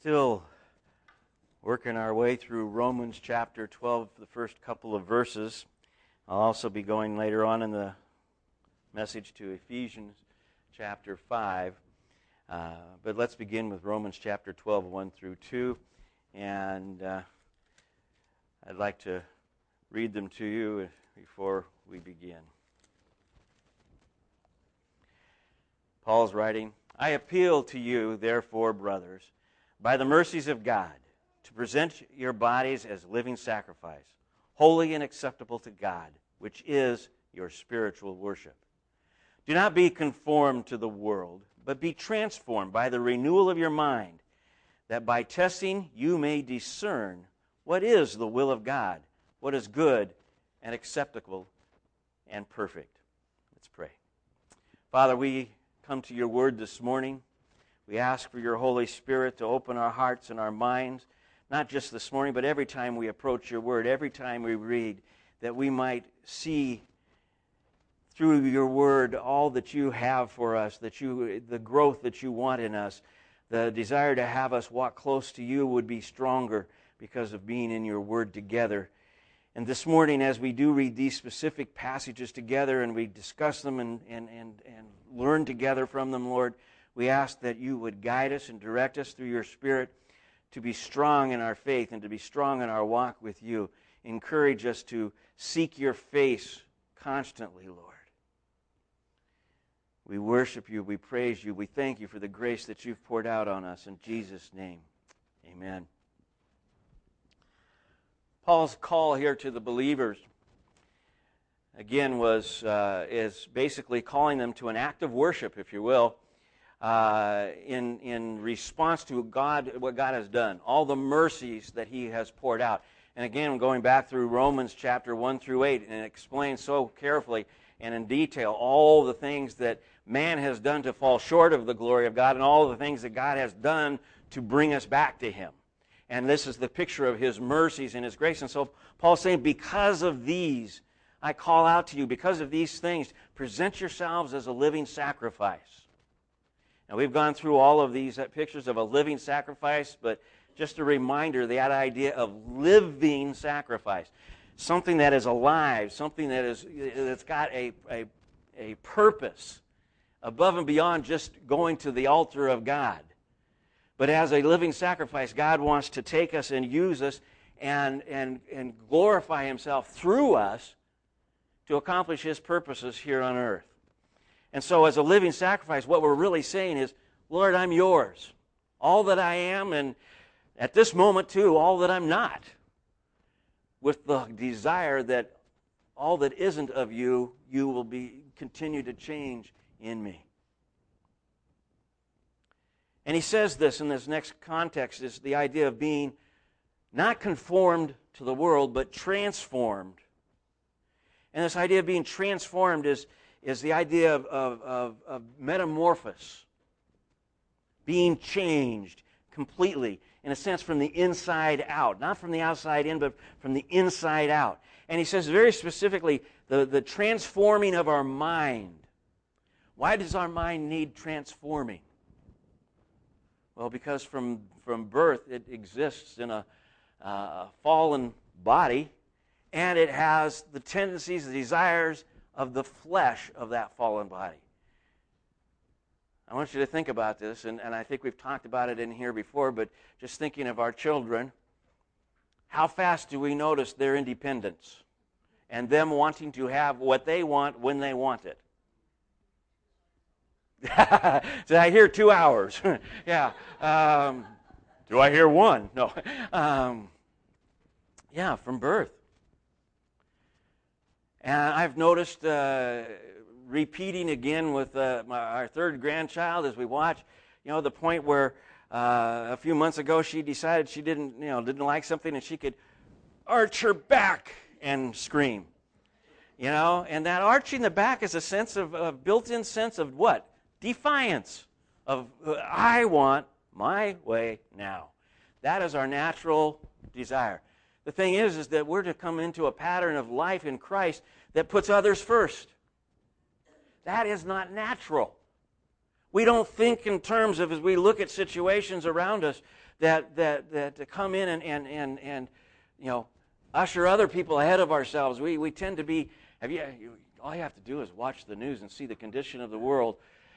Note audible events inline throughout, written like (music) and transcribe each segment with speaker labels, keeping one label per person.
Speaker 1: Still working our way through Romans chapter 12, the first couple of verses. I'll also be going later on in the message to Ephesians chapter 5. Uh, but let's begin with Romans chapter 12, 1 through 2. And uh, I'd like to read them to you before we begin. Paul's writing I appeal to you, therefore, brothers by the mercies of God, to present your bodies as living sacrifice, holy and acceptable to God, which is your spiritual worship. Do not be conformed to the world, but be transformed by the renewal of your mind, that by testing you may discern what is the will of God, what is good and acceptable and perfect. Let's pray. Father, we come to your word this morning. We ask for your Holy Spirit to open our hearts and our minds, not just this morning, but every time we approach your word, every time we read, that we might see through your word all that you have for us, that you the growth that you want in us, the desire to have us walk close to you would be stronger because of being in your word together. And this morning, as we do read these specific passages together and we discuss them and, and, and, and learn together from them, Lord, we ask that you would guide us and direct us through your Spirit to be strong in our faith and to be strong in our walk with you. Encourage us to seek your face constantly, Lord. We worship you, we praise you, we thank you for the grace that you've poured out on us. In Jesus' name, amen. Paul's call here to the believers again was uh, is basically calling them to an act of worship, if you will, uh, in, in response to God, what God has done, all the mercies that He has poured out. And again, going back through Romans chapter 1 through 8, and it explains so carefully and in detail all the things that man has done to fall short of the glory of God and all the things that God has done to bring us back to Him. And this is the picture of His mercies and His grace. And so Paul's saying, because of these, I call out to you, because of these things, present yourselves as a living sacrifice and we've gone through all of these uh, pictures of a living sacrifice, but just a reminder that idea of living sacrifice. Something that is alive, something that is uh, that's got a, a, a purpose above and beyond just going to the altar of God. But as a living sacrifice, God wants to take us and use us and, and, and glorify Himself through us to accomplish His purposes here on earth. And so, as a living sacrifice, what we're really saying is, Lord, I'm yours. All that I am, and at this moment, too, all that I'm not. With the desire that all that isn't of you, you will be continue to change in me. And he says this in this next context is the idea of being not conformed to the world, but transformed. And this idea of being transformed is is the idea of, of, of, of metamorphosis, being changed completely, in a sense, from the inside out. Not from the outside in, but from the inside out. And he says very specifically the, the transforming of our mind. Why does our mind need transforming? Well, because from, from birth it exists in a, uh, fallen body, and it has the tendencies, the desires, of the flesh of that fallen body. I want you to think about this, and, and I think we've talked about it in here before, but just thinking of our children, how fast do we notice their independence and them wanting to have what they want when they want it? (laughs) Did I hear two hours? (laughs) yeah. Um, do I hear one? No. (laughs) Um, yeah, from birth. And I've noticed uh, repeating again with uh, my, our third grandchild as we watch, you know, the point where uh, a few months ago she decided she didn't, you know, didn't like something and she could arch her back and scream. You know, and that arching the back is a sense of a built-in sense of what? Defiance. Of I want my way now. That is our natural desire. The thing is, is that we're to come into a pattern of life in Christ that puts others first. That is not natural. We don't think in terms of as we look at situations around us that that that to come in and and and, and you know usher other people ahead of ourselves. We we tend to be have you, all you have to do is watch the news and see the condition of the world.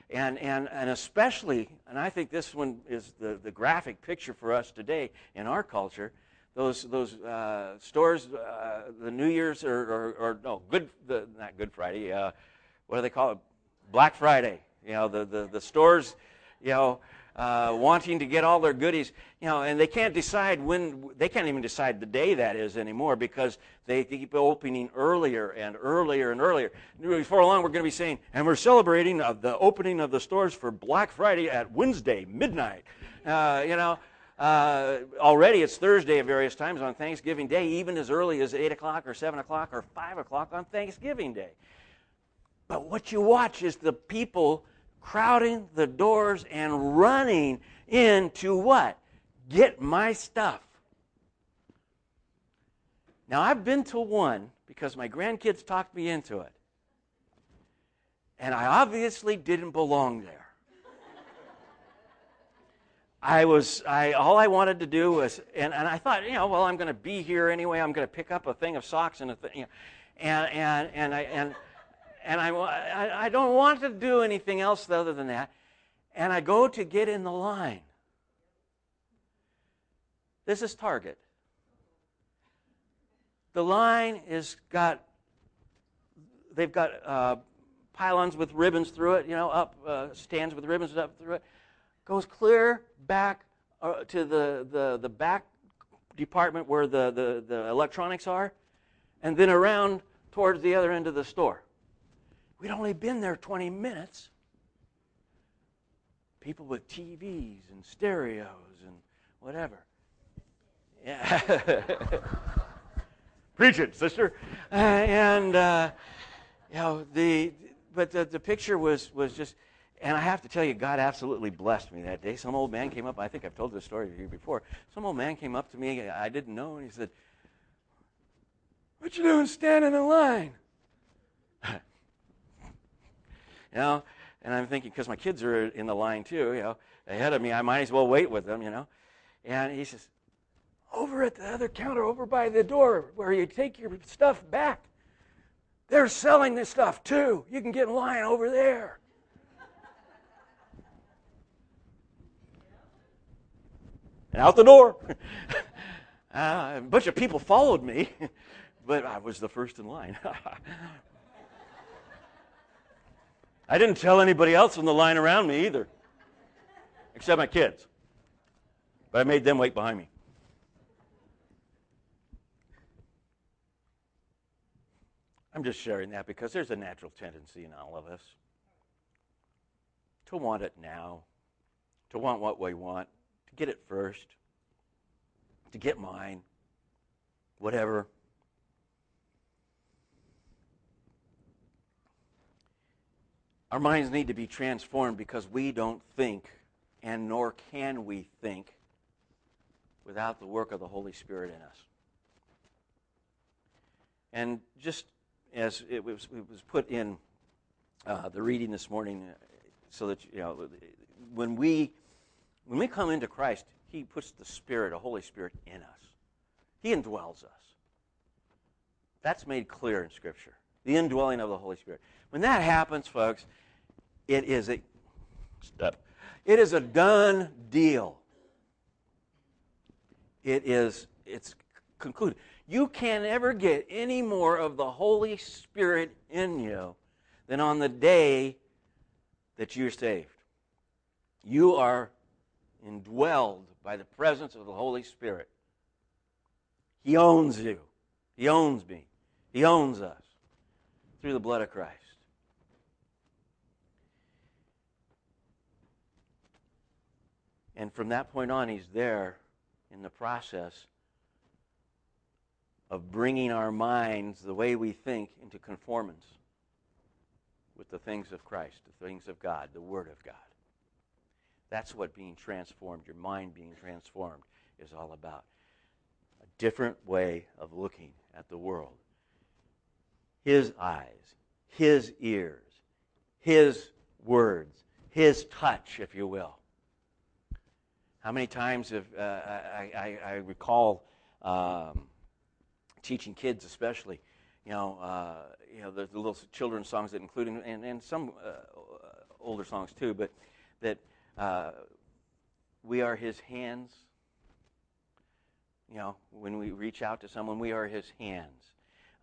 Speaker 1: And, and, and especially, and I think this one is the, the graphic picture for us today in our culture, those, those uh, stores, uh, the New Year's, or, or, or, no, Good, the, not Good Friday, uh, what do they call it? Black Friday. You know, the, the, the stores, you know, uh, wanting to get all their goodies, you know, and they can't decide when, they can't even decide the day that is anymore because they keep opening earlier and earlier and earlier. Before long, we're going to be saying, and we're celebrating the opening of the stores for Black Friday at Wednesday, midnight. Uh, you know, uh, already it's Thursday at various times on Thanksgiving Day, even as early as 8 o'clock or 7 o'clock or 5 o'clock on Thanksgiving Day. But what you watch is the people crowding the doors and running into what? Get my stuff. Now, I've been to one because my grandkids talked me into it. And I obviously didn't belong there. I was, I, all I wanted to do was, and, and I thought, you know, well, I'm going to be here anyway. I'm going to pick up a thing of socks and a thing, you know, and, and, and I, and, and I, I, don't want to do anything else other than that. And I go to get in the line. This is Target. The line is got, they've got uh, pylons with ribbons through it, you know, up, uh, stands with ribbons up through it. Goes clear back uh, to the, the, the back department where the, the, the electronics are, and then around towards the other end of the store. We'd only been there 20 minutes. People with TVs and stereos and whatever. Yeah. (laughs) Preach it, sister. Uh, and, uh, you know, the, but the, the picture was, was just, and I have to tell you, God absolutely blessed me that day. Some old man came up, I think I've told this story to you before. Some old man came up to me, I didn't know, and he said, What you doing standing in line? (laughs) you know, and I'm thinking, because my kids are in the line too, you know, ahead of me, I might as well wait with them, you know. And he says, over at the other counter, over by the door where you take your stuff back, they're selling this stuff too. You can get in line over there. And out the door. (laughs) uh, a bunch of people followed me, (laughs) but I was the first in line. (laughs) I didn't tell anybody else in the line around me either, except my kids. But I made them wait behind me. I'm just sharing that because there's a natural tendency in all of us to want it now, to want what we want, get it first, to get mine, whatever. Our minds need to be transformed because we don't think, and nor can we think, without the work of the Holy Spirit in us. And just as it was, it was put in uh, the reading this morning, uh, so that you know, when we when we come into Christ, He puts the Spirit, a Holy Spirit, in us. He indwells us. That's made clear in Scripture. The indwelling of the Holy Spirit. When that happens, folks, it is a step. It is a done deal. It is it's concluded. You can't ever get any more of the Holy Spirit in you than on the day that you're saved. You are indwelled by the presence of the Holy Spirit. He owns you. He owns me. He owns us through the blood of Christ. And from that point on, He's there in the process of bringing our minds, the way we think, into conformance with the things of Christ, the things of God, the Word of God. That's what being transformed, your mind being transformed, is all about. A different way of looking at the world. His eyes, His ears, His words, His touch, if you will. How many times have uh, I, I, I, recall um, teaching kids, especially, you know, uh, you know the, the, little children's songs that include and, and some uh, older songs too, but that uh, we are His hands. You know, when we reach out to someone, we are His hands.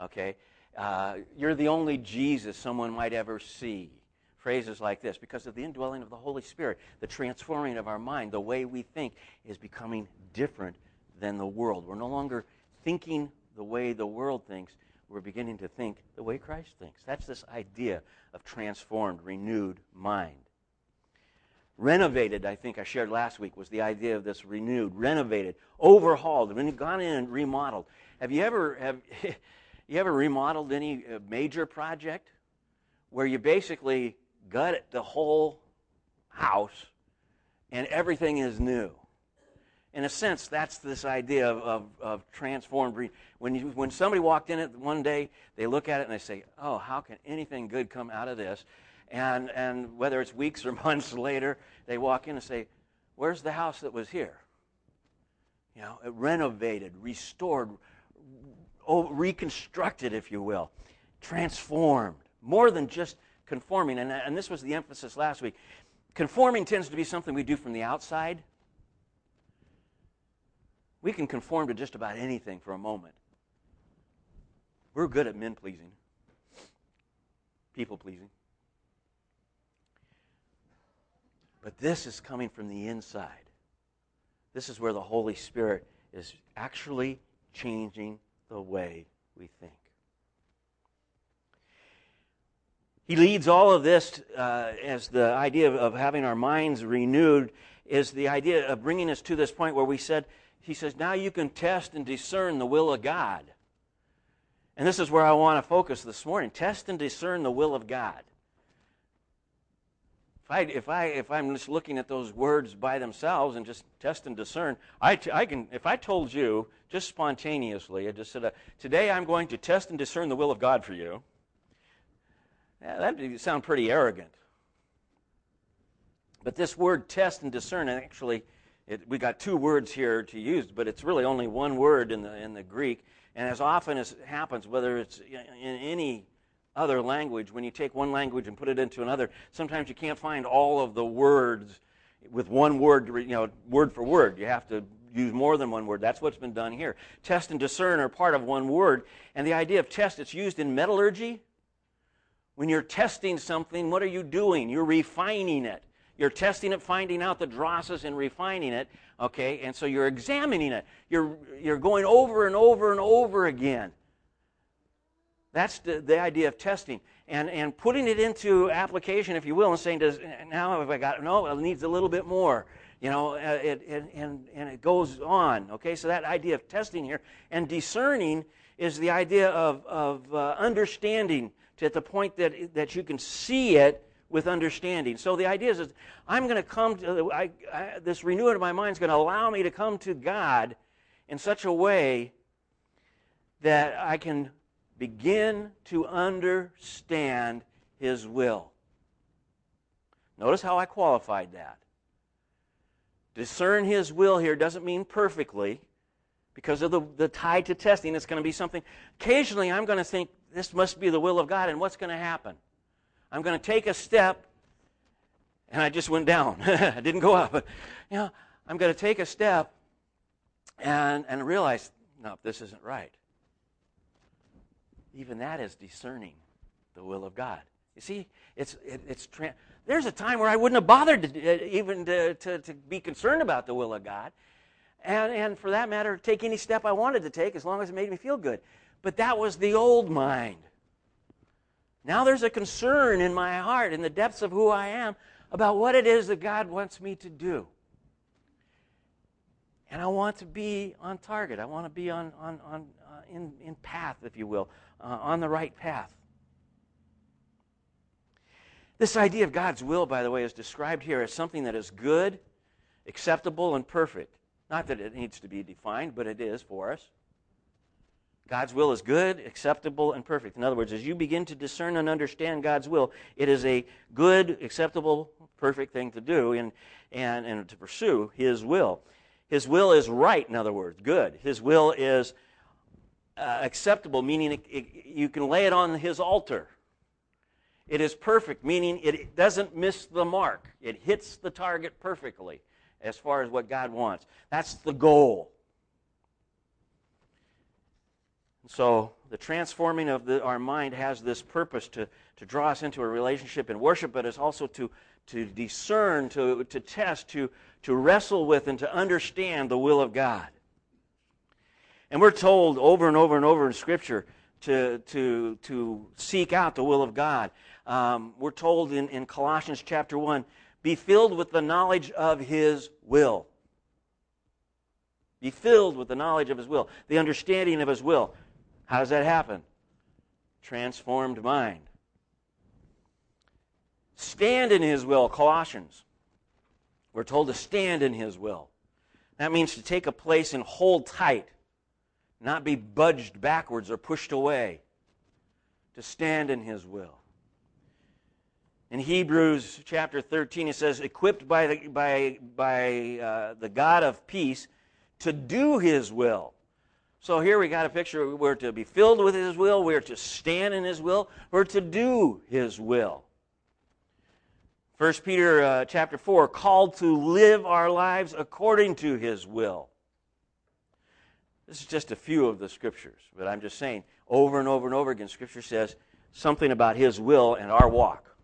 Speaker 1: Okay, uh, you're the only Jesus someone might ever see. Phrases like this, because of the indwelling of the Holy Spirit, the transforming of our mind, the way we think is becoming different than the world. We're no longer thinking the way the world thinks, we're beginning to think the way Christ thinks. That's this idea of transformed, renewed mind. Renovated, I think I shared last week, was the idea of this renewed, renovated, overhauled, when you've gone in and remodeled. Have you ever have (laughs) you ever remodeled any uh, major project where you basically gut the whole house and everything is new? in a sense, that's this idea of, of, of transformed. When, you, when somebody walked in it one day, they look at it and they say, Oh, how can anything good come out of this? And, and whether it's weeks or (laughs) months later, they walk in and say, Where's the house that was here? You know, renovated, restored, reconstructed, if you will, transformed. More than just conforming. And, and this was the emphasis last week. Conforming tends to be something we do from the outside we can conform to just about anything for a moment. We're good at men pleasing, people pleasing. But this is coming from the inside. This is where the Holy Spirit is actually changing the way we think. He leads all of this uh, as the idea of, of having our minds renewed, is the idea of bringing us to this point where we said, he says, now you can test and discern the will of God. And this is where I want to focus this morning. Test and discern the will of God. If, I, if, I, if I'm just looking at those words by themselves and just test and discern, I, I can, if I told you just spontaneously, I just said, uh, today I'm going to test and discern the will of God for you, yeah, that would sound pretty arrogant. But this word test and discern actually it, we got two words here to use, but it's really only one word in the, in the Greek. And as often as it happens, whether it's in any other language, when you take one language and put it into another, sometimes you can't find all of the words with one word, you know, word for word. You have to use more than one word. That's what's been done here. Test and discern are part of one word. And the idea of test, it's used in metallurgy. When you're testing something, what are you doing? You're refining it. You're testing it, finding out the drosses, and refining it. Okay, and so you're examining it. You're, you're going over and over and over again. That's the, the idea of testing. And, and putting it into application, if you will, and saying, does, now have I got, no, it needs a little bit more. You know, uh, it, it, and, and it goes on. Okay, so that idea of testing here. And discerning is the idea of, of uh, understanding to the point that, that you can see it with understanding. So the idea is, is I'm going to come to, I, I, this renewing of my mind is going to allow me to come to God in such a way that I can begin to understand His will. Notice how I qualified that. Discern His will here doesn't mean perfectly because of the, the tie to testing. It's going to be something. Occasionally, I'm going to think this must be the will of God, and what's going to happen? I'm going to take a step, and I just went down. (laughs) I didn't go up. But, you know, I'm going to take a step and, and realize, no, this isn't right. Even that is discerning the will of God. You see, it's, it, it's tra- there's a time where I wouldn't have bothered to, uh, even to, to, to be concerned about the will of God. And, and for that matter, take any step I wanted to take as long as it made me feel good. But that was the old mind. Now there's a concern in my heart, in the depths of who I am, about what it is that God wants me to do. And I want to be on target. I want to be on, on, on, uh, in, in path, if you will, uh, on the right path. This idea of God's will, by the way, is described here as something that is good, acceptable, and perfect. Not that it needs to be defined, but it is for us. God's will is good, acceptable, and perfect. In other words, as you begin to discern and understand God's will, it is a good, acceptable, perfect thing to do and, and, and to pursue His will. His will is right, in other words, good. His will is uh, acceptable, meaning it, it, you can lay it on His altar. It is perfect, meaning it doesn't miss the mark. It hits the target perfectly as far as what God wants. That's the goal. So the transforming of the, our mind has this purpose to, to draw us into a relationship in worship, but it's also to, to discern, to, to test, to, to wrestle with, and to understand the will of God. And we're told over and over and over in Scripture to, to, to seek out the will of God. Um, we're told in, in Colossians chapter 1 be filled with the knowledge of His will. Be filled with the knowledge of His will, the understanding of His will. How does that happen? Transformed mind. Stand in His will, Colossians. We're told to stand in His will. That means to take a place and hold tight, not be budged backwards or pushed away. To stand in His will. In Hebrews chapter 13, it says, equipped by the, by, by, uh, the God of peace to do his will. So here we got a picture. We're to be filled with his will, we're to stand in his will, we're to do his will. 1 Peter uh, chapter 4, called to live our lives according to his will. This is just a few of the scriptures, but I'm just saying, over and over and over again, scripture says something about his will and our walk.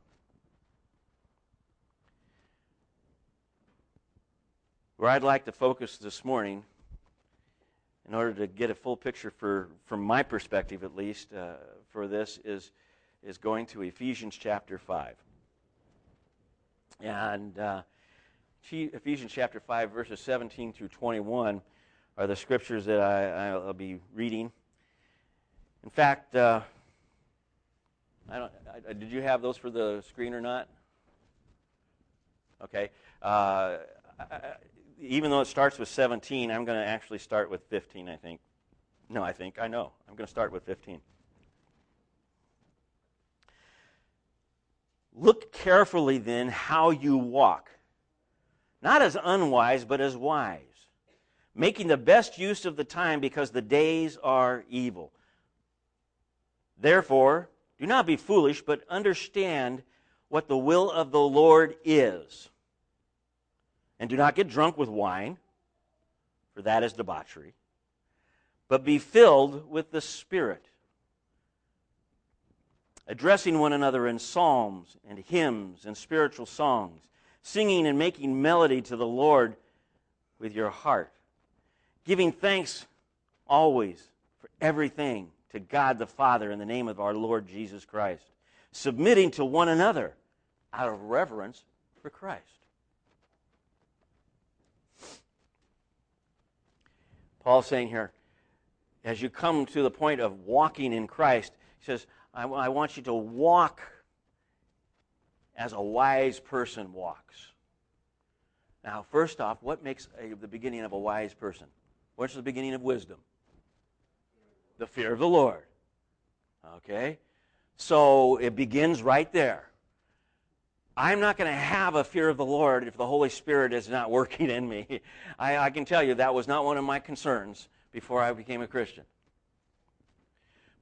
Speaker 1: Where I'd like to focus this morning, in order to get a full picture for, from my perspective at least, uh, for this, is, is going to Ephesians chapter 5. And uh, Ephesians chapter 5, verses 17 through 21 are the scriptures that I, will be reading. In fact, uh, I don't, I, did you have those for the screen or not? Okay. Uh, even though it starts with 17, I'm going to actually start with 15, I think. No, I think. I know. I'm going to start with 15. Look carefully then how you walk, not as unwise, but as wise, making the best use of the time because the days are evil. Therefore, do not be foolish, but understand what the will of the Lord is. And do not get drunk with wine, for that is debauchery, but be filled with the Spirit, addressing one another in psalms and hymns and spiritual songs, singing and making melody to the Lord with your heart, giving thanks always for everything to God the Father in the name of our Lord Jesus Christ, submitting to one another out of reverence for Christ. Paul's saying here, as you come to the point of walking in Christ, he says, I, I want you to walk as a wise person walks. Now, first off, what makes a, the beginning of a wise person? What's the beginning of wisdom? The fear of the Lord. Okay? So it begins right there. I'm not going to have a fear of the Lord if the Holy Spirit is not (laughs) working in me. I, I, can tell you that was not one of my concerns before I became a Christian.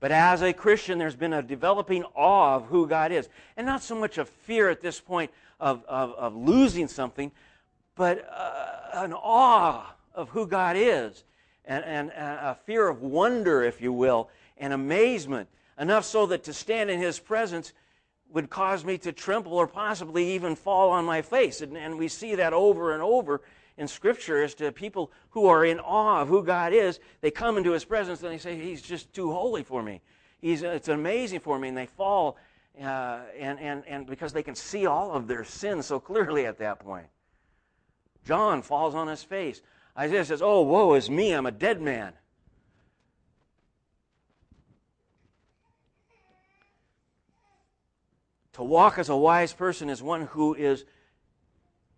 Speaker 1: But as a Christian, there's been a developing awe of who God is. And not so much a fear at this point of, of, of losing something, but uh, an awe of who God is. And, and, and a fear of wonder, if you will, and amazement. Enough so that to stand in His presence would cause me to tremble or possibly even fall on my face. And, and we see that over and over in Scripture as to people who are in awe of who God is. They come into His presence and they say, He's just too holy for me. He's, it's amazing for me. And they fall, uh, and, and, and because they can see all of their sins so clearly at that point. John falls on his face. Isaiah says, Oh, woe is me, I'm a dead man. To walk as a wise person is one who is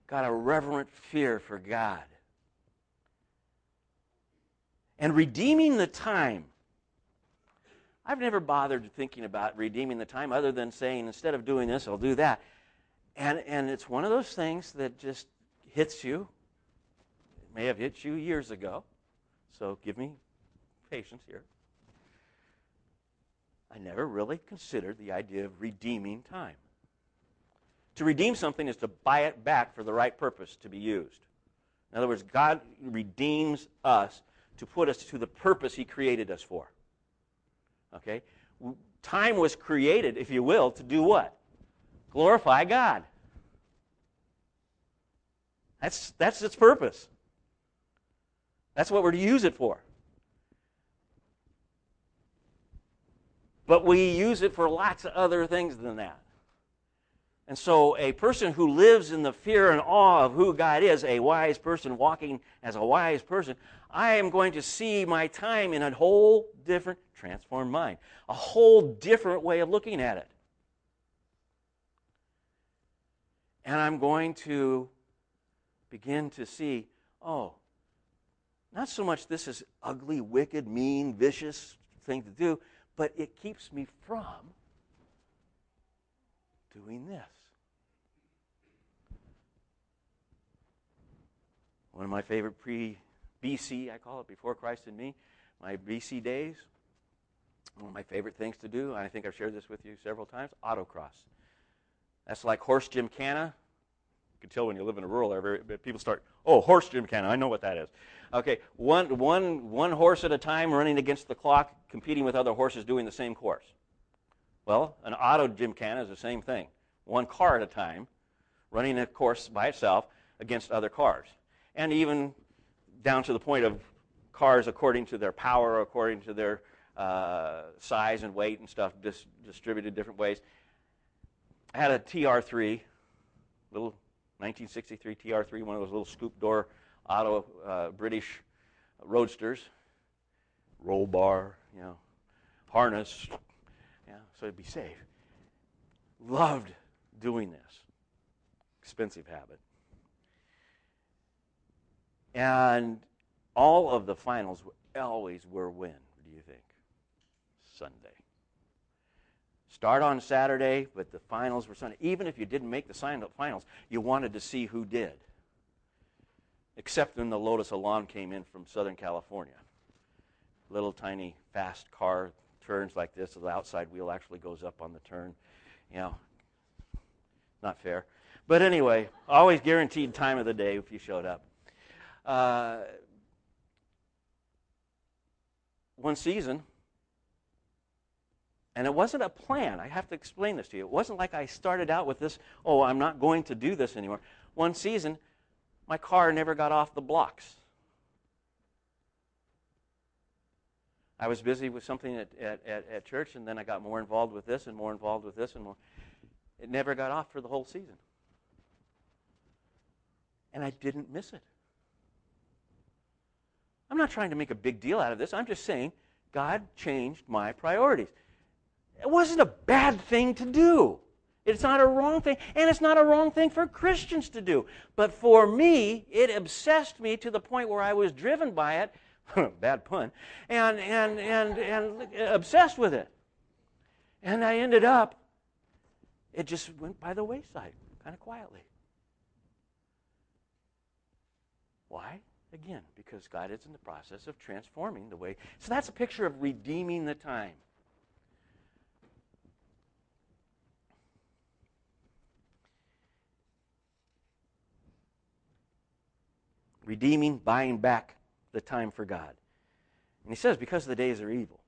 Speaker 1: got a reverent fear for God. And redeeming the time. I've never bothered thinking about redeeming the time other than saying, instead of doing this, I'll do that. And, and it's one of those things that just hits you. May have hit you years ago. So give me patience here. I never really considered the idea of redeeming time. To redeem something is to buy it back for the right purpose to be used. In other words, God redeems us to put us to the purpose He created us for. Okay? Time was created, if you will, to do what? Glorify God. That's, that's its purpose. That's what we're to use it for. But we use it for lots of other things than that. And so, a person who lives in the fear and awe of who God is, a wise person walking as a wise person, I am going to see my time in a whole different, transformed mind, a whole different way of looking at it. And I'm going to begin to see, oh, not so much this is ugly, wicked, mean, vicious thing to do, but it keeps me from doing this. One of my favorite pre BC, I call it, before Christ and me, my BC days, one of my favorite things to do, I think I've shared this with you several times autocross. That's like horse gymkhana. You can tell when you live in a rural area, but people start, oh, horse gymkhana, I know what that is. Okay, one, one, one horse at a time running against the clock, competing with other horses doing the same course. Well, an auto gymkhana is the same thing. One car at a time, running a course by itself against other cars. And even down to the point of cars according to their power, according to their uh, size and weight and stuff, dis- distributed different ways. I had a TR3, little 1963 TR3, one of those little scoop door auto uh, British roadsters, roll bar, you know, harness, yeah, so it'd be safe. Loved doing this. Expensive habit. And all of the finals always were when, do you think? Sunday. Start on Saturday, but the finals were Sunday. Even if you didn't make the finals, you wanted to see who did. Except when the Lotus Elan came in from Southern California. Little tiny fast car turns like this, so the outside wheel actually goes up on the turn. You know, not fair. But anyway, always guaranteed time of the day if you showed up. Uh, one season, and it wasn't a plan. I have to explain this to you. It wasn't like I started out with this, oh, I'm not going to do this anymore. One season, my car never got off the blocks. I was busy with something at, at, at, at, church, and then I got more involved with this and more involved with this and more. It never got off for the whole season. And I didn't miss it. I'm not trying to make a big deal out of this. I'm just saying God changed my priorities. It wasn't a bad thing to do. It's not a wrong thing, and it's not a wrong thing for Christians to do. But for me, it obsessed me to the point where I was driven by it (laughs) bad pun, and, and, and, and obsessed with it. And I ended up, it just went by the wayside, kind of quietly. Why? Again, because God is in the process of transforming the way. So that's a picture of redeeming the time. Redeeming, buying back the time for God. And he says, because the days are evil.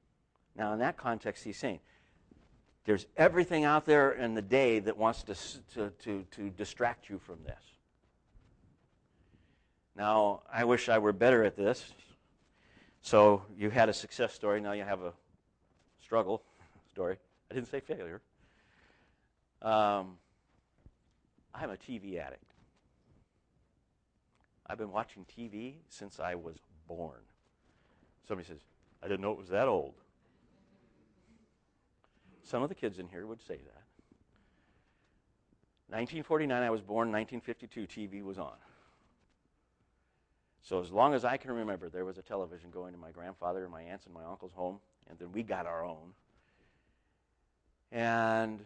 Speaker 1: Now, in that context, he's saying, There's everything out there in the day that wants to, to, to, to distract you from this. Now, I wish I were better at this. So you had a success story, now you have a struggle story. I didn't say failure. Um, I'm a TV addict. I've been watching TV since I was born. Somebody says, I didn't know it was that old. Some of the kids in here would say that. 1949, I was born. 1952, TV was on. So as long as I can remember, there was a television going to my grandfather and my aunts and my uncle's home, and then we got our own. And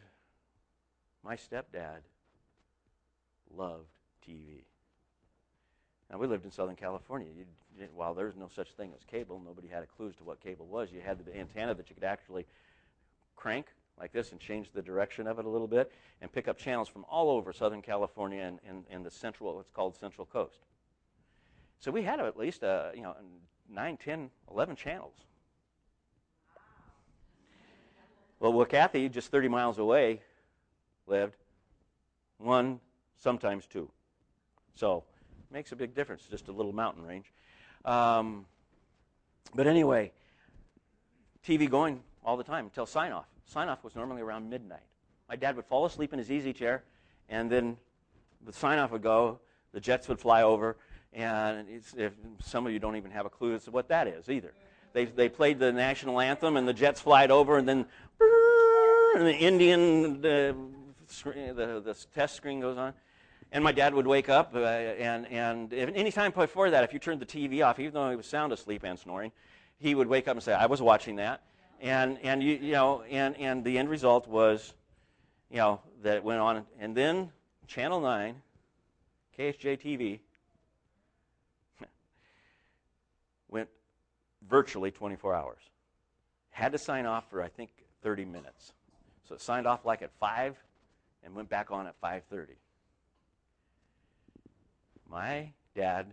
Speaker 1: my stepdad loved TV. Now, we lived in Southern California. You, while there's no such thing as cable, nobody had a clue as to what cable was. You had the antenna that you could actually crank like this and change the direction of it a little bit and pick up channels from all over Southern California and, and, and the central, what's called Central Coast. So we had at least, uh, you know, 9, 10, 11 channels. Well, where Kathy, just 30 miles away, lived, one, sometimes two. So makes a big difference, just a little mountain range. Um, but anyway, TV going all the time until sign off. Sign off was normally around midnight. My dad would fall asleep in his easy chair, and then the sign off would go, the jets would fly over, and if some of you don't even have a clue as to what that is either. They, they played the national anthem, and the jets flied over, and then and the Indian the, the, the test screen goes on. And my dad would wake up, uh, and, and any time before that, if you turned the TV off, even though he was sound asleep and snoring, he would wake up and say, I was watching that. And, and, you, you know, and, and the end result was, you know, that it went on. And then Channel 9, KSJ TV, (laughs) went virtually 24 hours. Had to sign off for, I think, 30 minutes. So it signed off like at 5 and went back on at 5.30. My dad,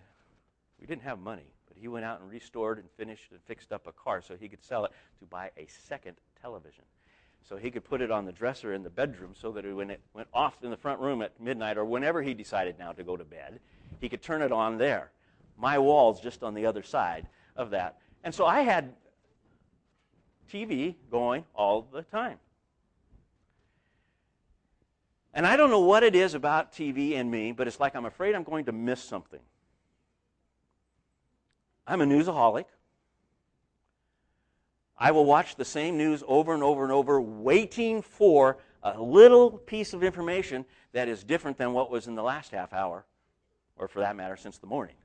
Speaker 1: we didn't have money, but he went out and restored and finished and fixed up a car so he could sell it to buy a second television. So he could put it on the dresser in the bedroom so that when it went off in the front room at midnight or whenever he decided now to go to bed, he could turn it on there. My wall's just on the other side of that. And so I had TV going all the time. And I don't know what it is about TV and me, but it's like I'm afraid I'm going to miss something. I'm a newsaholic. I will watch the same news over and over and over, waiting for a little piece of information that is different than what was in the last half hour, or for that matter, since the morning.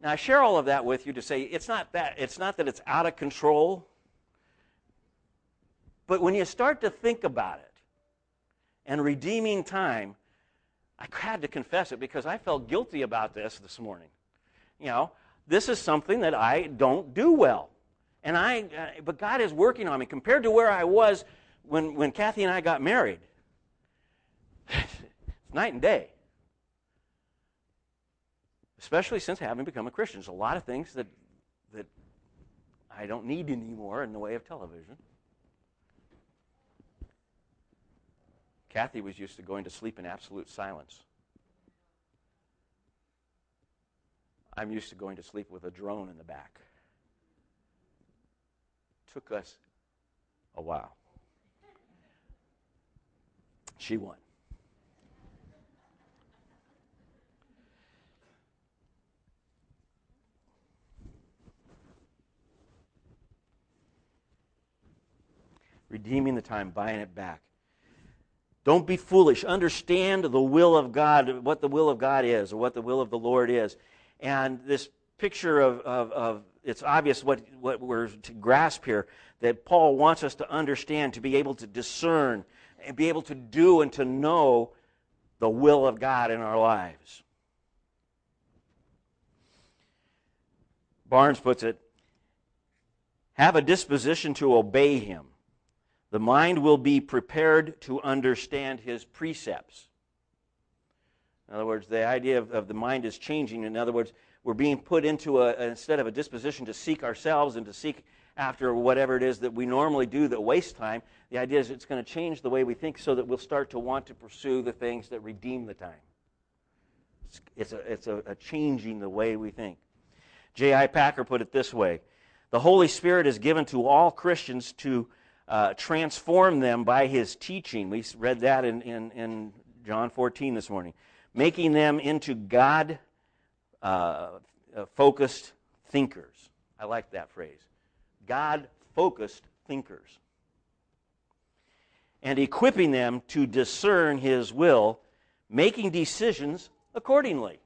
Speaker 1: Now, I share all of that with you to say it's not that, it's not that it's out of control. But when you start to think about it and redeeming time, I had to confess it because I felt guilty about this this morning. You know, this is something that I don't do well. And I, uh, but God is working on me compared to where I was when, when Kathy and I got married. (sighs) it's night and day. Especially since having become a Christian. There's a lot of things that, that I don't need anymore in the way of television. Kathy was used to going to sleep in absolute silence. I'm used to going to sleep with a drone in the back. Took us a while. She won. Redeeming the time, buying it back. Don't be foolish. Understand the will of God, what the will of God is, or what the will of the Lord is. And this picture of, of, of it's obvious what, what we're to grasp here that Paul wants us to understand, to be able to discern, and be able to do and to know the will of God in our lives. Barnes puts it have a disposition to obey him the mind will be prepared to understand his precepts. In other words, the idea of, of the mind is changing. In other words, we're being put into a, instead of a disposition to seek ourselves and to seek after whatever it is that we normally do that wastes time, the idea is it's going to change the way we think so that we'll start to want to pursue the things that redeem the time. It's, it's, a, it's a, a changing the way we think. J.I. Packer put it this way The Holy Spirit is given to all Christians to uh, transform them by his teaching. We read that in, in, in John 14 this morning. Making them into God uh, focused thinkers. I like that phrase. God focused thinkers. And equipping them to discern his will, making decisions accordingly.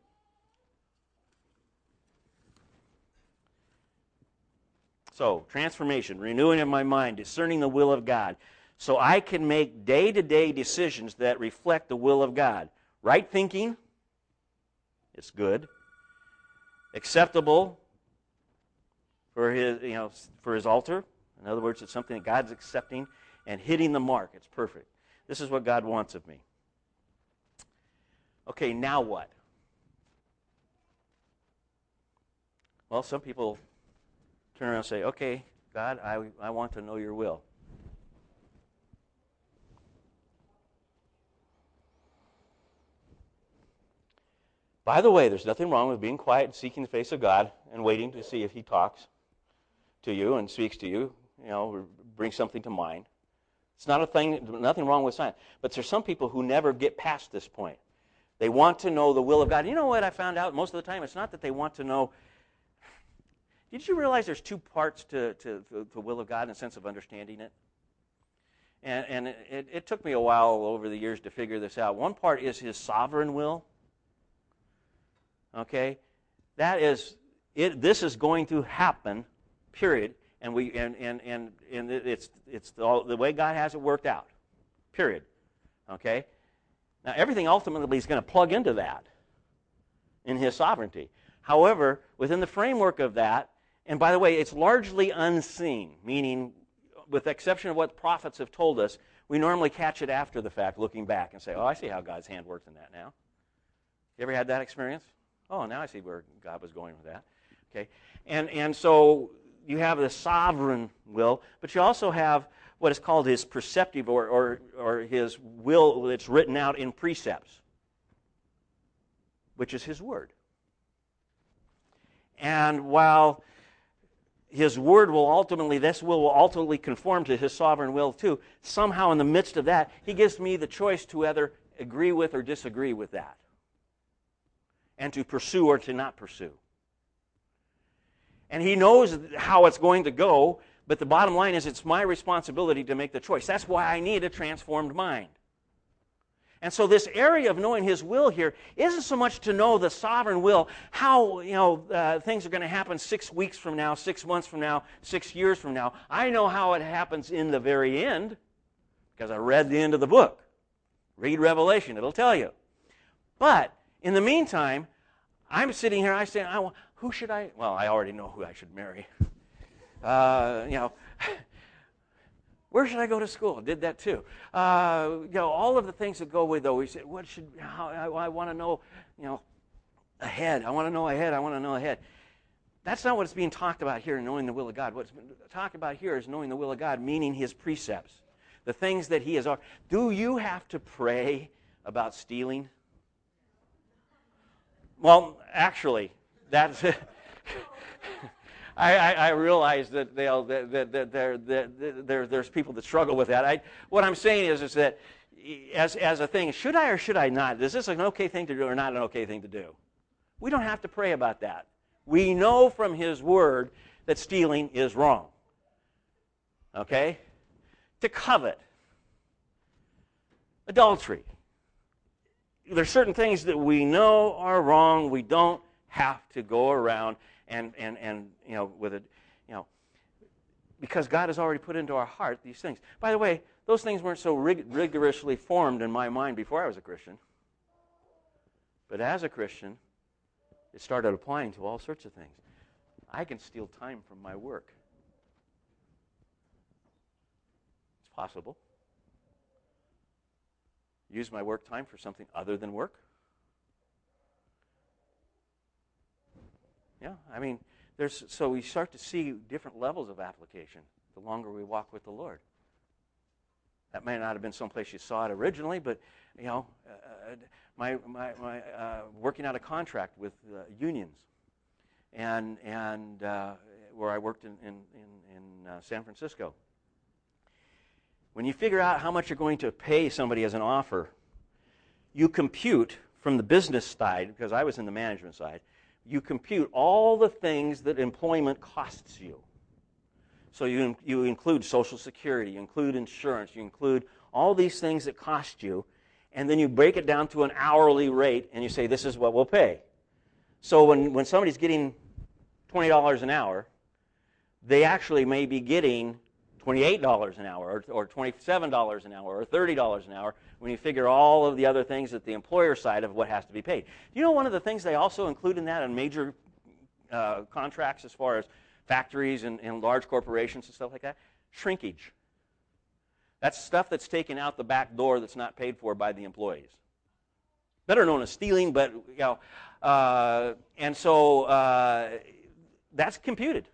Speaker 1: So, transformation, renewing of my mind, discerning the will of God, so I can make day to day decisions that reflect the will of God. Right thinking, it's good. Acceptable for his, you know, for his altar. In other words, it's something that God's accepting and hitting the mark. It's perfect. This is what God wants of me. Okay, now what? Well, some people turn around and say, Okay, God, I, I want to know your will. By the way, there's nothing wrong with being quiet and seeking the face of God and waiting to see if He talks to you and speaks to you, you know, brings something to mind. It's not a thing, nothing wrong with science. But there's some people who never get past this point. They want to know the will of God. You know what I found out most of the time? It's not that they want to know did you realize there's two parts to, to, the will of God in the sense of understanding it? And, and it, it took me a while over the years to figure this out. One part is his sovereign will. Okay? That is, it, this is going to happen, period. And, we, and, and, and, and it's, it's the, the way God has it worked out, period. Okay? Now, everything ultimately is going to plug into that in his sovereignty. However, within the framework of that, and by the way, it's largely unseen, meaning, with the exception of what prophets have told us, we normally catch it after the fact, looking back and say, oh, I see how God's hand worked in that now. You ever had that experience? Oh, now I see where God was going with that. Okay? And, and so you have the sovereign will, but you also have what is called his preceptive or, or, or his will that's written out in precepts, which is his word. And while his word will ultimately, this will, ultimately conform to his sovereign will too. Somehow, in the midst of that, he gives me the choice to either agree with or disagree with that, and to pursue or to not pursue. And he knows how it's going to go, but the bottom line is it's my responsibility to make the choice. That's why I need a transformed mind. And so this area of knowing His will here isn't so much to know the sovereign will, how you know uh, things are going to happen six weeks from now, six months from now, six years from now. I know how it happens in the very end because I read the end of the book. Read Revelation; it'll tell you. But in the meantime, I'm sitting here. I say, I, "Who should I?" Well, I already know who I should marry. (laughs) Uh, you know. Where should I go to school? Did that too. Uh, you know, all of the things that go with said, what should, how, I, I want to know, you know, ahead. I want to know ahead. I want to know ahead. That's not what's being talked about here, knowing the will of God. What's been talked about here is knowing the will of God, meaning His precepts, the things that He has. Do you have to pray about stealing? Well, actually, that's. (laughs) I, I, I realize that, that, that, that, that there, there's people that struggle with that. I, what I'm saying is, is that as, as a thing, should I or should I not? Is this an okay thing to do or not an okay thing to do? We don't have to pray about that. We know from His Word that stealing is wrong. Okay? To covet, adultery. There's certain things that we know are wrong. We don't have to go around and, and, and you know, with it, you know, because God has already put into our heart these things. By the way, those things weren't so rig- rigorously formed in my mind before I was a Christian. But as a Christian, it started applying to all sorts of things. I can steal time from my work. It's possible. Use my work time for something other than work. Yeah, I mean, there's, so we start to see different levels of application the longer we walk with the Lord. That may not have been someplace you saw it originally, but you know, uh, my, my, my uh, working out a contract with uh, unions, and and uh, where I worked in in in, in uh, San Francisco. When you figure out how much you're going to pay somebody as an offer, you compute from the business side because I was in the management side. You compute all the things that employment costs you. So you, you include Social Security, you include insurance, you include all these things that cost you, and then you break it down to an hourly rate and you say, this is what we'll pay. So when, when somebody's getting $20 an hour, they actually may be getting $28 an hour or, or $27 an hour or $30 an hour when you figure all of the other things at the employer side of what has to be paid. Do you know, one of the things they also include in that in major uh, contracts as far as factories and, and large corporations and stuff like that? Shrinkage. That's stuff that's taken out the back door that's not paid for by the employees. Better known as stealing, but, you know, uh, and so uh, that's computed.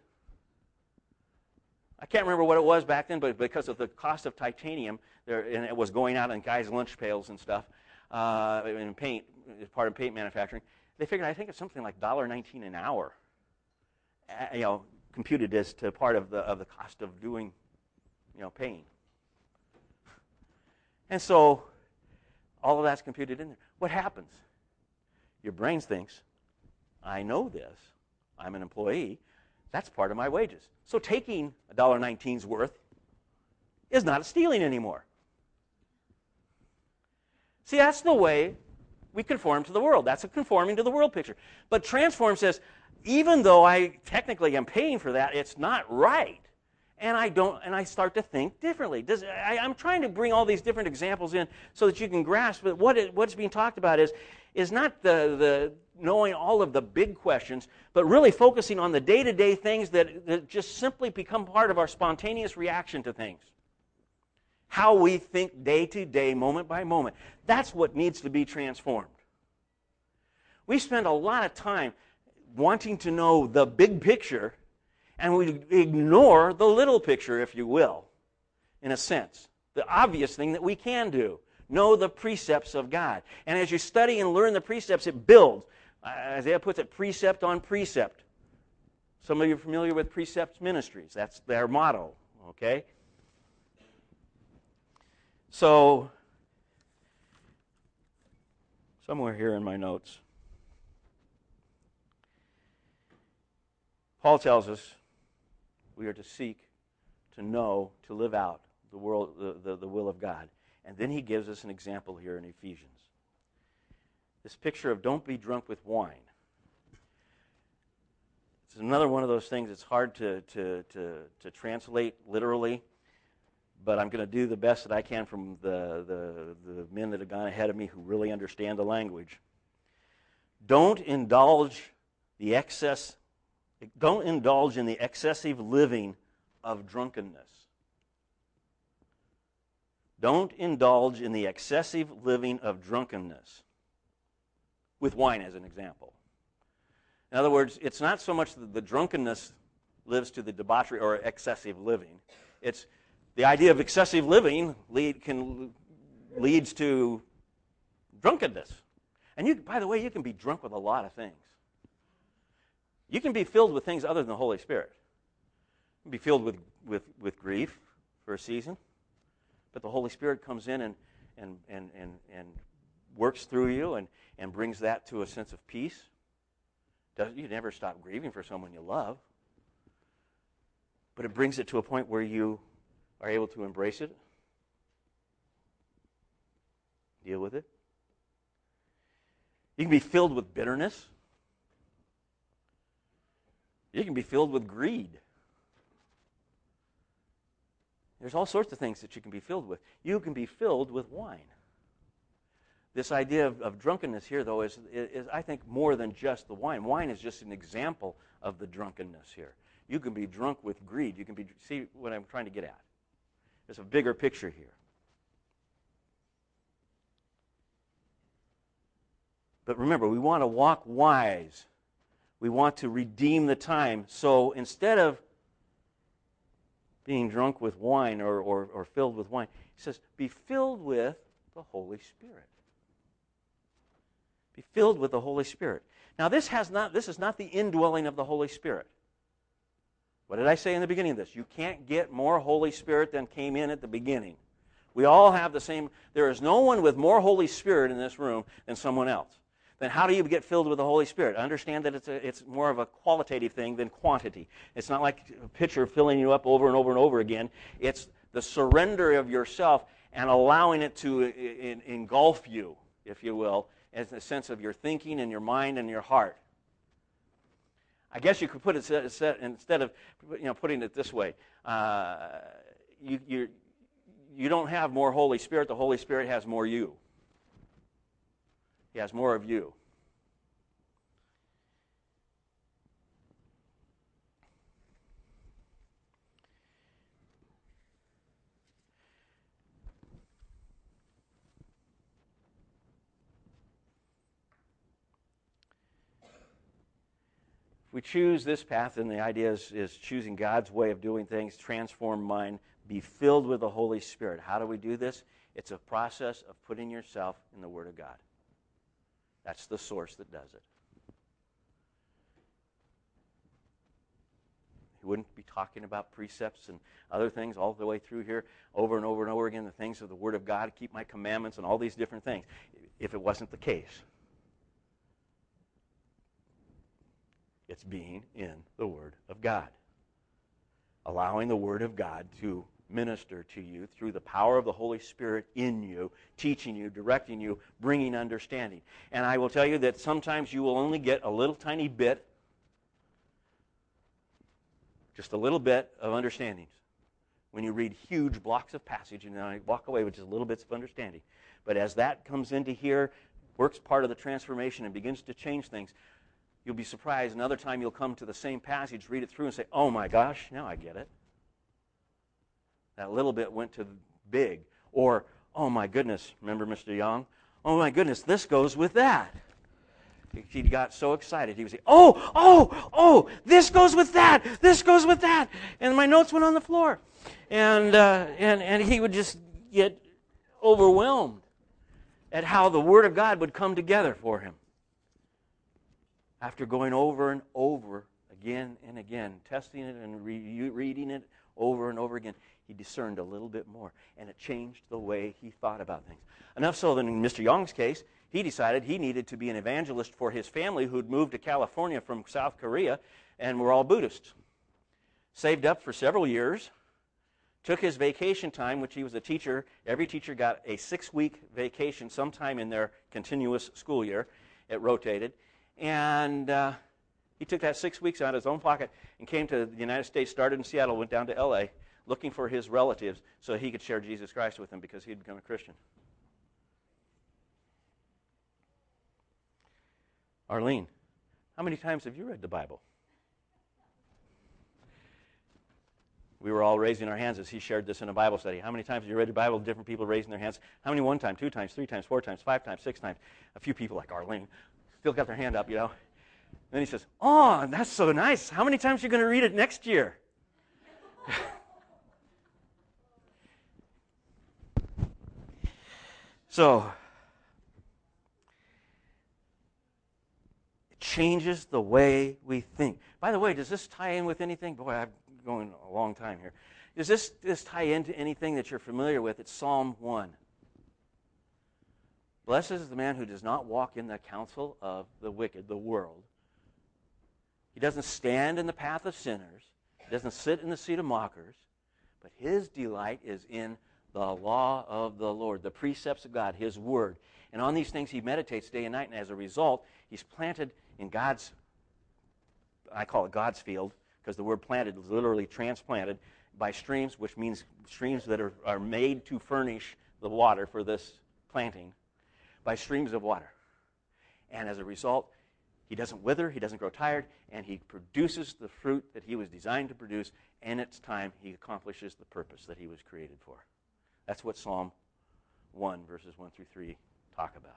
Speaker 1: I can't remember what it was back then, but because of the cost of titanium, there, and it was going out in guys' lunch pails and stuff, uh, in paint, part of paint manufacturing, they figured I think it's something like $1.19 an hour. You know, computed as to part of the, of the cost of doing, you know, paying. And so all of that's computed in there. What happens? Your brain thinks, I know this. I'm an employee. That's part of my wages. So taking $1.19's worth is not stealing anymore. See, that's the way we conform to the world. That's a conforming to the world picture. But transform says, even though I technically am paying for that, it's not right. And I don't, and I start to think differently. Does, I, am trying to bring all these different examples in so that you can grasp that what it, what's being talked about is, is not the, the knowing all of the big questions, but really focusing on the day-to-day things that, that just simply become part of our spontaneous reaction to things. How we think day to day, moment by moment. That's what needs to be transformed. We spend a lot of time wanting to know the big picture, and we ignore the little picture, if you will, in a sense. The obvious thing that we can do know the precepts of God. And as you study and learn the precepts, it builds. Uh, Isaiah puts it precept on precept. Some of you are familiar with Precepts Ministries. That's their motto, okay? So, somewhere here in my notes, Paul tells us we are to seek, to know, to live out the, world, the, the, the will of God. And then he gives us an example here in Ephesians. This picture of don't be drunk with wine. It's another one of those things that's hard to, to, to, to translate literally, but I'm going to do the best that I can from the, the, the men that have gone ahead of me who really understand the language. Don't indulge the excess don't indulge in the excessive living of drunkenness. Don't indulge in the excessive living of drunkenness, with wine as an example. In other words, it's not so much that the drunkenness lives to the debauchery or excessive living. It's the idea of excessive living lead, can leads to drunkenness. And you, by the way, you can be drunk with a lot of things. You can be filled with things other than the Holy Spirit. You can be filled with, with, with grief for a season, but the Holy Spirit comes in and, and, and, and, and works through you and, and brings that to a sense of peace. You never stop grieving for someone you love, but it brings it to a point where you are able to embrace it, deal with it. You can be filled with bitterness. You can be filled with greed. There's all sorts of things that you can be filled with. You can be filled with wine. This idea of, of drunkenness here, though, is, is, I think, more than just the wine. Wine is just an example of the drunkenness here. You can be drunk with greed. You can be, see what I'm trying to get at. There's a bigger picture here. But remember, we want to walk wise We want to redeem the time. So instead of being drunk with wine or, or, or filled with wine, he says, be filled with the Holy Spirit. Be filled with the Holy Spirit. Now, this, has not, this is not the indwelling of the Holy Spirit. What did I say in the beginning of this? You can't get more Holy Spirit than came in at the beginning. We all have the same. There is no one with more Holy Spirit in this room than someone else. Then how do you get filled with the Holy Spirit? Understand that it's, a, it's more of a qualitative thing than quantity. It's not like a pitcher filling you up over and over and over again. It's the surrender of yourself and allowing it to engulf you, if you will, as a sense of your thinking and your mind and your heart. I guess you could put it instead of you know putting it this way. Uh, you, you, you don't have more Holy Spirit. The Holy Spirit has more you. He has more of you. If we choose this path, and the idea is, is choosing God's way of doing things, transform mind, be filled with the Holy Spirit. How do we do this? It's a process of putting yourself in the Word of God. That's the source that does it. He wouldn't be talking about precepts and other things all the way through here over and over and over again, the things of the Word of God, keep my commandments, and all these different things, if it wasn't the case. It's being in the Word of God. Allowing the Word of God to minister to you through the power of the Holy Spirit in you, teaching you, directing you, bringing understanding. And I will tell you that sometimes you will only get a little tiny bit, just a little bit of understandings when you read huge blocks of passage and I walk away with just little bits of understanding. But as that comes into here, works part of the transformation and begins to change things, You'll be surprised another time you'll come to the same passage, read it through, and say, Oh my gosh, now I get it. That little bit went to big. Or, Oh my goodness, remember Mr. Young? Oh my goodness, this goes with that. He got so excited. He was say, Oh, oh, oh, this goes with that. This goes with that. And my notes went on the floor. And, uh, and, and he would just get overwhelmed at how the Word of God would come together for him after going over and over again and again, testing it and re- reading it over and over again, he discerned a little bit more. And it changed the way he thought about things. Enough so that in Mr. Young's case, he decided he needed to be an evangelist for his family who'd moved to California from South Korea and were all Buddhists. Saved up for several years, took his vacation time, which he was a teacher. Every teacher got a six week vacation sometime in their continuous school year. It rotated. And uh, he took that six weeks out of his own pocket and came to the United States, started in Seattle, went down to L.A., looking for his relatives so he could share Jesus Christ with them because he had become a Christian. Arlene, how many times have you read the Bible? We were all raising our hands as he shared this in a Bible study. How many times have you read the Bible? Different people raising their hands. How many one time, two times, three times, four times, five times, six times? A few people like Arlene still got their hand up, you know. And then he says, Oh, that's so nice. How many times are you going to read it next year? (laughs) so, it changes the way we think. By the way, does this tie in with anything? Boy, I'm going a long time here. Does this, this tie into anything that you're familiar with? It's Psalm 1. Blessed is the man who does not walk in the counsel of the wicked, the world. He doesn't stand in the path of sinners. He doesn't sit in the seat of mockers. But his delight is in the law of the Lord, the precepts of God, his word. And on these things he meditates day and night. And as a result, he's planted in God's, I call it God's field, because the word planted is literally transplanted by streams, which means streams that are, are made to furnish the water for this planting by streams of water. And as a result, he doesn't wither, he doesn't grow tired, and he produces the fruit that he was designed to produce, and it's time he accomplishes the purpose that he was created for. That's what Psalm 1, verses 1 through 3 talk about.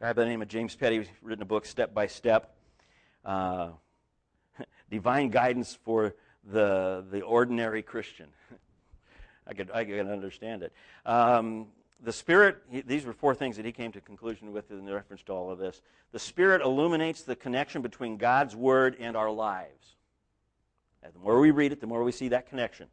Speaker 1: A guy by the name of James Petty has written a book, Step by Step uh, (laughs) Divine Guidance for the, the Ordinary Christian. (laughs) I, could, I can understand it. Um, the Spirit, he, these were four things that he came to conclusion with in reference to all of this. The Spirit illuminates the connection between God's Word and our lives. And the more we read it, the more we see that connection.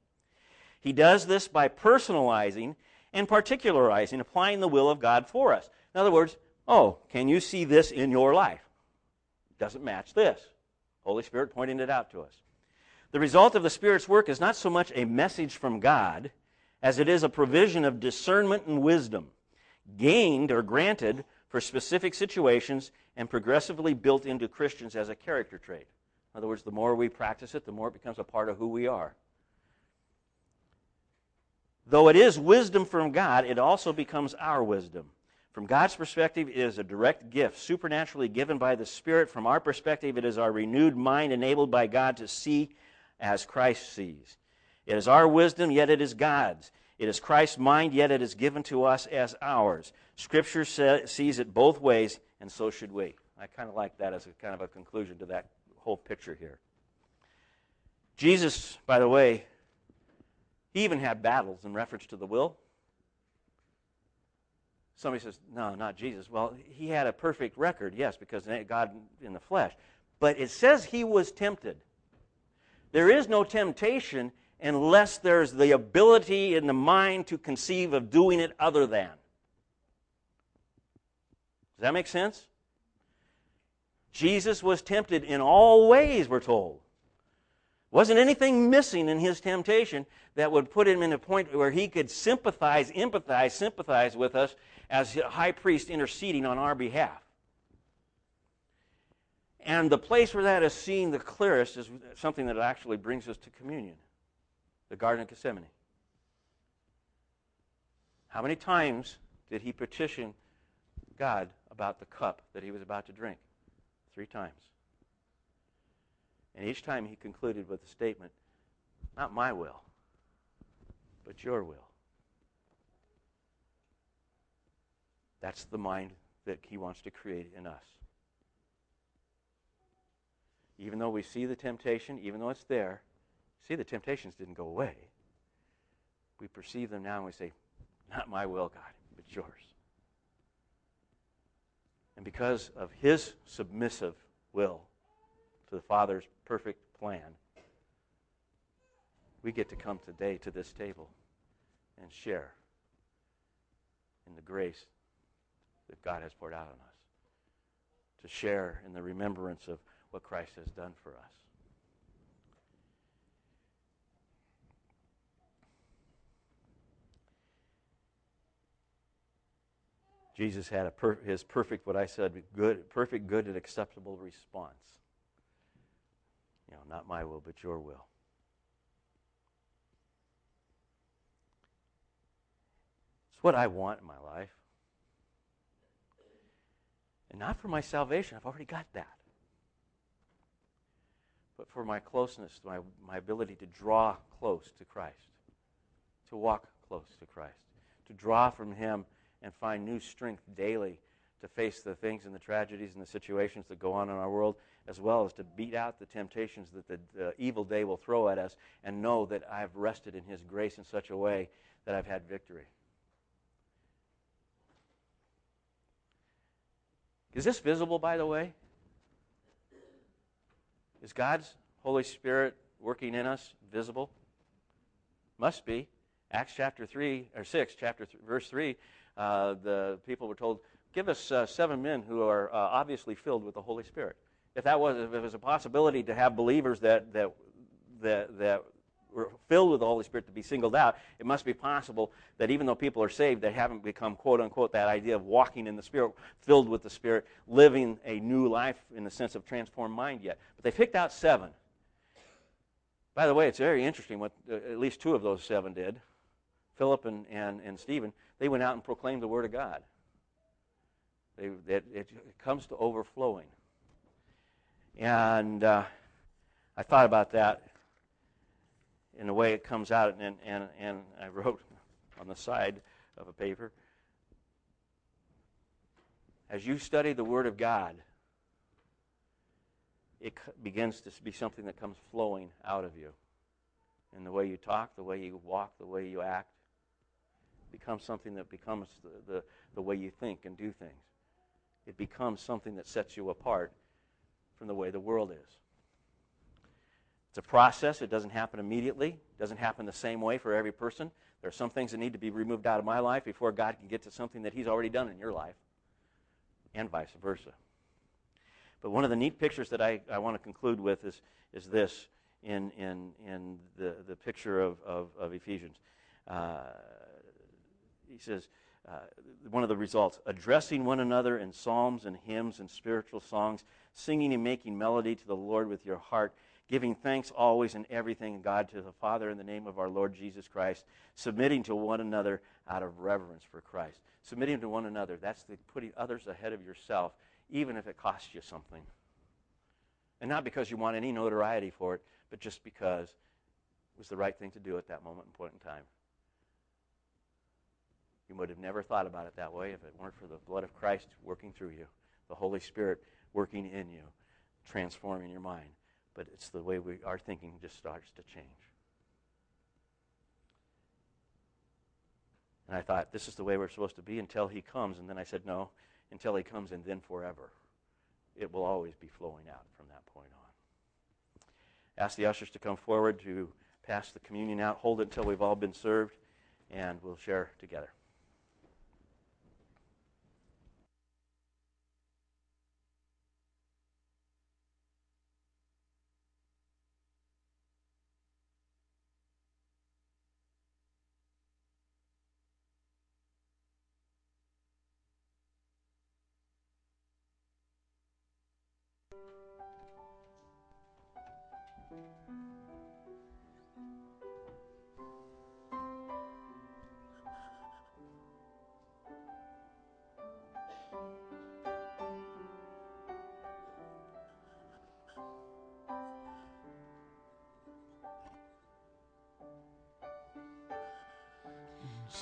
Speaker 1: He does this by personalizing and particularizing, applying the will of God for us. In other words, oh, can you see this in your life? Doesn't match this. Holy Spirit pointing it out to us. The result of the Spirit's work is not so much a message from God as it is a provision of discernment and wisdom, gained or granted for specific situations and progressively built into Christians as a character trait. In other words, the more we practice it, the more it becomes a part of who we are. Though it is wisdom from God, it also becomes our wisdom. From God's perspective, it is a direct gift, supernaturally given by the Spirit. From our perspective, it is our renewed mind enabled by God to see as Christ sees. It is our wisdom, yet it is God's. It is Christ's mind, yet it is given to us as ours. Scripture sees it both ways, and so should we. I kind of like that as a kind of a conclusion to that whole picture here. Jesus, by the way, he even had battles in reference to the will. Somebody says, no, not Jesus. Well, he had a perfect record, yes, because God in the flesh. But it says he was tempted. There is no temptation unless there's the ability in the mind to conceive of doing it other than. Does that make sense? Jesus was tempted in all ways, we're told. Wasn't anything missing in his temptation that would put him in a point where he could sympathize, empathize, sympathize with us as high priest interceding on our behalf. And the place where that is seen the clearest is something that actually brings us to communion the Garden of Gethsemane. How many times did he petition God about the cup that he was about to drink? Three times. And each time he concluded with the statement, Not my will, but your will. That's the mind that he wants to create in us. Even though we see the temptation, even though it's there, See, the temptations didn't go away. We perceive them now and we say, Not my will, God, but yours. And because of his submissive will to the Father's perfect plan, we get to come today to this table and share in the grace that God has poured out on us, to share in the remembrance of what Christ has done for us. Jesus had per, his perfect, what I said, good, perfect, good, and acceptable response. You know, not my will, but your will. It's what I want in my life. And not for my salvation, I've already got that. But for my closeness, my, my ability to draw close to Christ, to walk close to Christ, to draw from Him and find new strength daily to face the things and the tragedies and the situations that go on in our world, as well as to beat out the temptations that the, the evil day will throw at us and know that I've rested in His grace in such a way that I've had victory. Is this visible, by the way? Is God's Holy Spirit working in us visible? Must be. Acts chapter 3, or 6, chapter th- verse 3 uh, the people were told, give us uh, seven men who are uh, obviously filled with the Holy Spirit. If that was, if it was a possibility to have believers that, that, that, that were filled with the Holy Spirit to be singled out, it must be possible that even though people are saved, they haven't become, quote unquote, that idea of walking in the Spirit, filled with the Spirit, living a new life in the sense of transformed mind yet. But they picked out seven. By the way, it's very interesting what uh, at least two of those seven did Philip and, and, and Stephen they went out and proclaimed the Word of God. They, it, it comes to overflowing. And uh, I thought about that in the way it comes out, and, and, and I wrote on the side of a paper as you study the Word of God, it begins to be something that comes flowing out of you. In the way you talk, the way you walk, the way you act, becomes something that becomes the, the, the way you think and do things. It becomes something that sets you apart from the way the world is. It's a process. It doesn't happen immediately. It doesn't happen the same way for every person. There are some things that need to be removed out of my life before God can get to something that He's already done in your life, and vice versa. But one of the neat pictures that I, I want to conclude with is, is this in, in, in the, the picture of, of, of Ephesians. Uh, he says, uh, one of the results addressing one another in psalms and hymns and spiritual songs, singing and making melody to the Lord with your heart, giving thanks always in everything God to the Father in the name of our Lord Jesus Christ, submitting to one another out of reverence for Christ. Submitting to one another, that's the putting others ahead of yourself even if it costs you something. And not because you want any notoriety for it, but just because it was the right thing to do at that moment and point in time. You would have never thought about it that way if it weren't for the blood of Christ working through you, the Holy Spirit working in you, transforming your mind. But it's the way we, our thinking just starts to change. And I thought, this is the way we're supposed to be until he comes. And then I said, no, until he comes and then forever. It will always be flowing out from that point on. Ask the ushers to come forward to pass the communion out. Hold it until we've all been served, and we'll share together.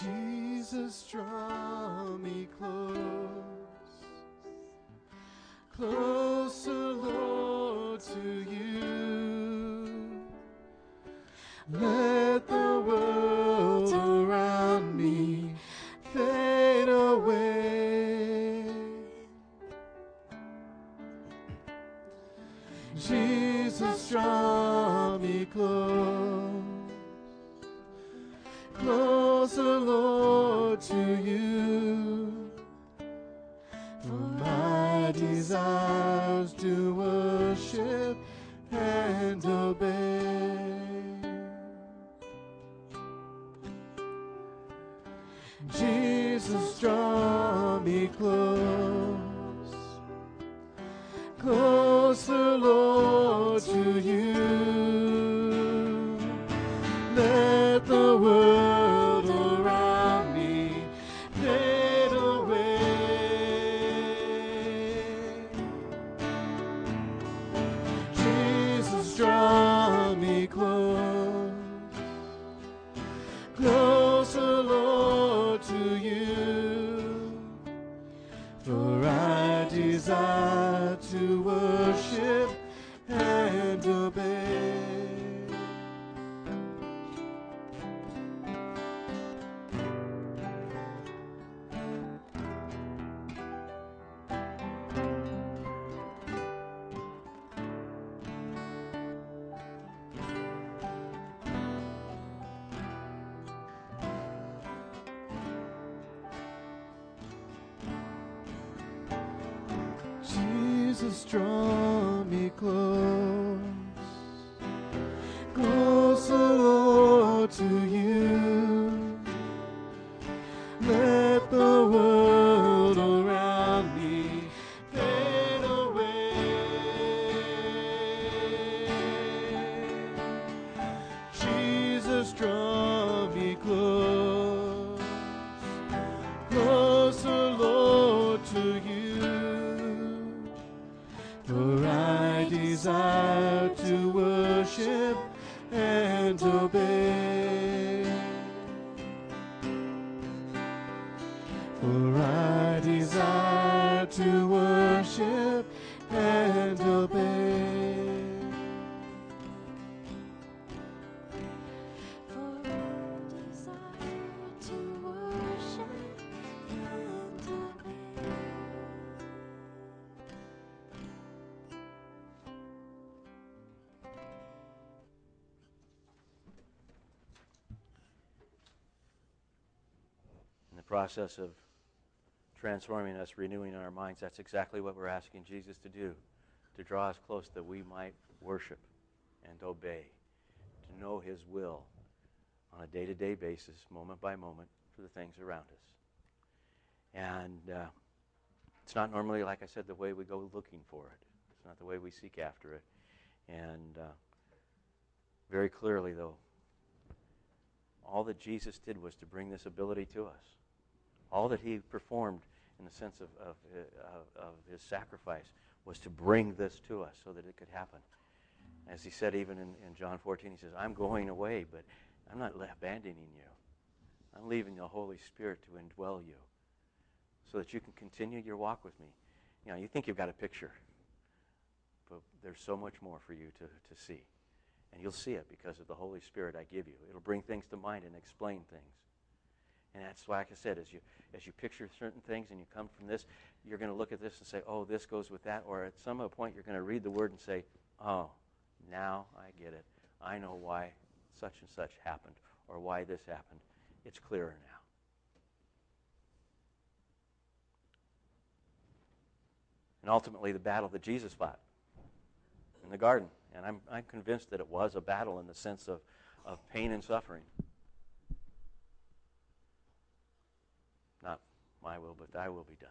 Speaker 2: Jesus, draw me close, closer, Let the world
Speaker 1: process of transforming us, renewing our minds, that's exactly what we're asking Jesus to do to draw us close that we might worship and obey, to know His will on a day to day basis, moment by moment, for the things around us. And uh, it's not normally, like I said, the way we go looking for it, it's not the way we seek after it. And uh, very clearly, though, all that Jesus did was to bring this ability to us. All that he performed in the sense of, of, uh, of, his sacrifice was to bring this to us so that it could happen. As he said even in, in John 14, he says, I'm going away, but I'm not abandoning you. I'm leaving the Holy Spirit to indwell you so that you can continue your walk with me. You know, you think you've got a picture, but there's so much more for you to, to see. And you'll see it because of the Holy Spirit I give you. It'll bring things to mind and explain things. And that's like I said, as you as you picture certain things and you come from this, you're going to look at this and say, "Oh, this goes with that." Or at some point, you're going to read the word and say, "Oh, now I get it. I know why such and such happened, or why this happened. It's clearer now." And ultimately, the battle that Jesus fought in the garden. And I'm, I'm convinced that it was a battle in the sense of, of pain and suffering. Not my will, but thy will be done.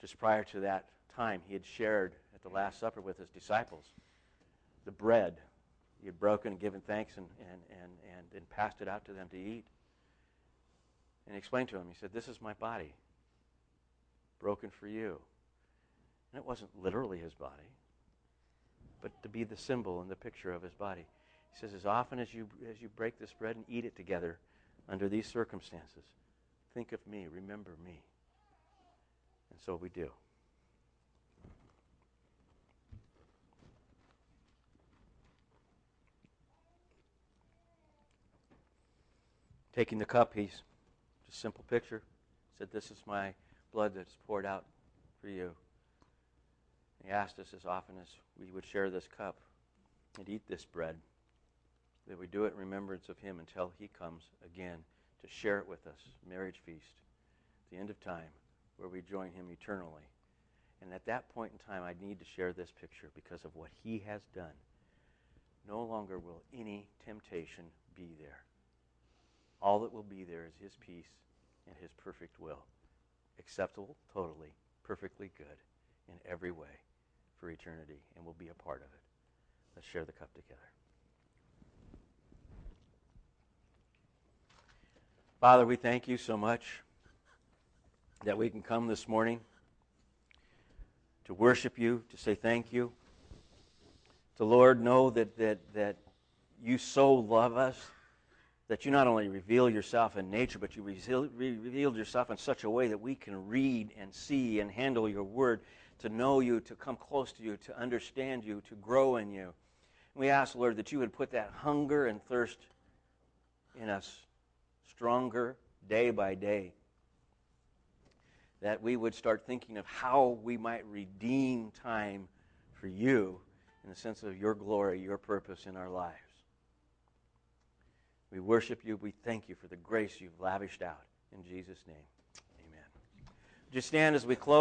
Speaker 1: Just prior to that time, he had shared at the Last Supper with his disciples the bread. He had broken and given thanks and, and, and, and, and passed it out to them to eat. And he explained to them, he said, This is my body, broken for you. And it wasn't literally his body, but to be the symbol and the picture of his body. He says, as often as you, as you break this bread and eat it together under these circumstances, think of me, remember me. And so we do. Taking the cup, he's just a simple picture. Said, This is my blood that's poured out for you. He asked us as often as we would share this cup and eat this bread, that we do it in remembrance of him until he comes again to share it with us, marriage feast, the end of time, where we join him eternally. And at that point in time, I need to share this picture because of what he has done. No longer will any temptation be there. All that will be there is his peace and his perfect will, acceptable, totally, perfectly good in every way for eternity, and we'll be a part of it. Let's share the cup together. Father, we thank you so much that we can come this morning to worship you, to say thank you. To Lord, know that, that, that you so love us that you not only reveal yourself in nature, but you reveal, revealed yourself in such a way that we can read and see and handle your word, to know you, to come close to you, to understand you, to grow in you. And we ask, Lord, that you would put that hunger and thirst in us stronger day by day. That we would start thinking of how we might redeem time for you in the sense of your glory, your purpose in our lives. We worship you. We thank you for the grace you've lavished out. In Jesus' name, amen. Just stand as we close.